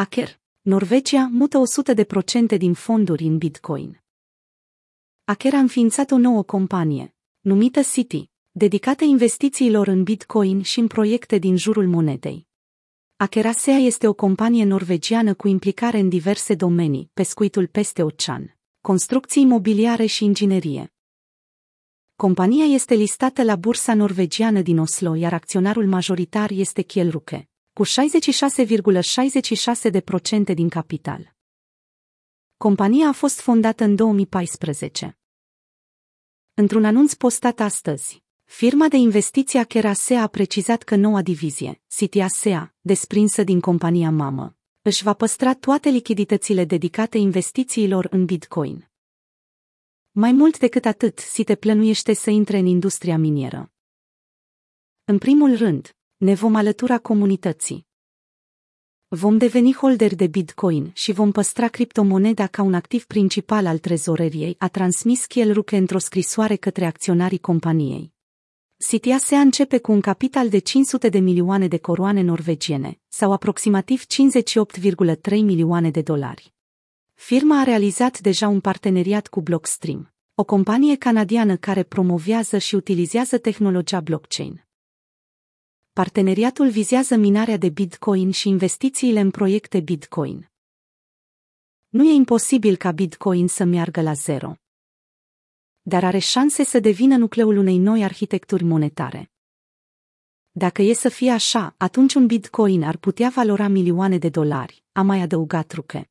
Aker, Norvegia mută 100% din fonduri în Bitcoin. Aker a înființat o nouă companie, numită City, dedicată investițiilor în Bitcoin și în proiecte din jurul monedei. Akerasea este o companie norvegiană cu implicare în diverse domenii, pescuitul peste ocean, construcții imobiliare și inginerie. Compania este listată la bursa norvegiană din Oslo, iar acționarul majoritar este Kielruke cu 66,66% din capital. Compania a fost fondată în 2014. Într-un anunț postat astăzi, firma de investiții Akerasea a precizat că noua divizie, Citiasea, desprinsă din compania mamă, își va păstra toate lichiditățile dedicate investițiilor în Bitcoin. Mai mult decât atât, Site plănuiește să intre în industria minieră. În primul rând, ne vom alătura comunității. Vom deveni holderi de Bitcoin și vom păstra criptomoneda ca un activ principal al trezoreriei, a transmis Kiel Ruke într-o scrisoare către acționarii companiei. Sitia se începe cu un capital de 500 de milioane de coroane norvegiene, sau aproximativ 58,3 milioane de dolari. Firma a realizat deja un parteneriat cu Blockstream, o companie canadiană care promovează și utilizează tehnologia blockchain. Parteneriatul vizează minarea de Bitcoin și investițiile în proiecte Bitcoin. Nu e imposibil ca Bitcoin să meargă la zero. Dar are șanse să devină nucleul unei noi arhitecturi monetare. Dacă e să fie așa, atunci un Bitcoin ar putea valora milioane de dolari, a mai adăugat Ruche.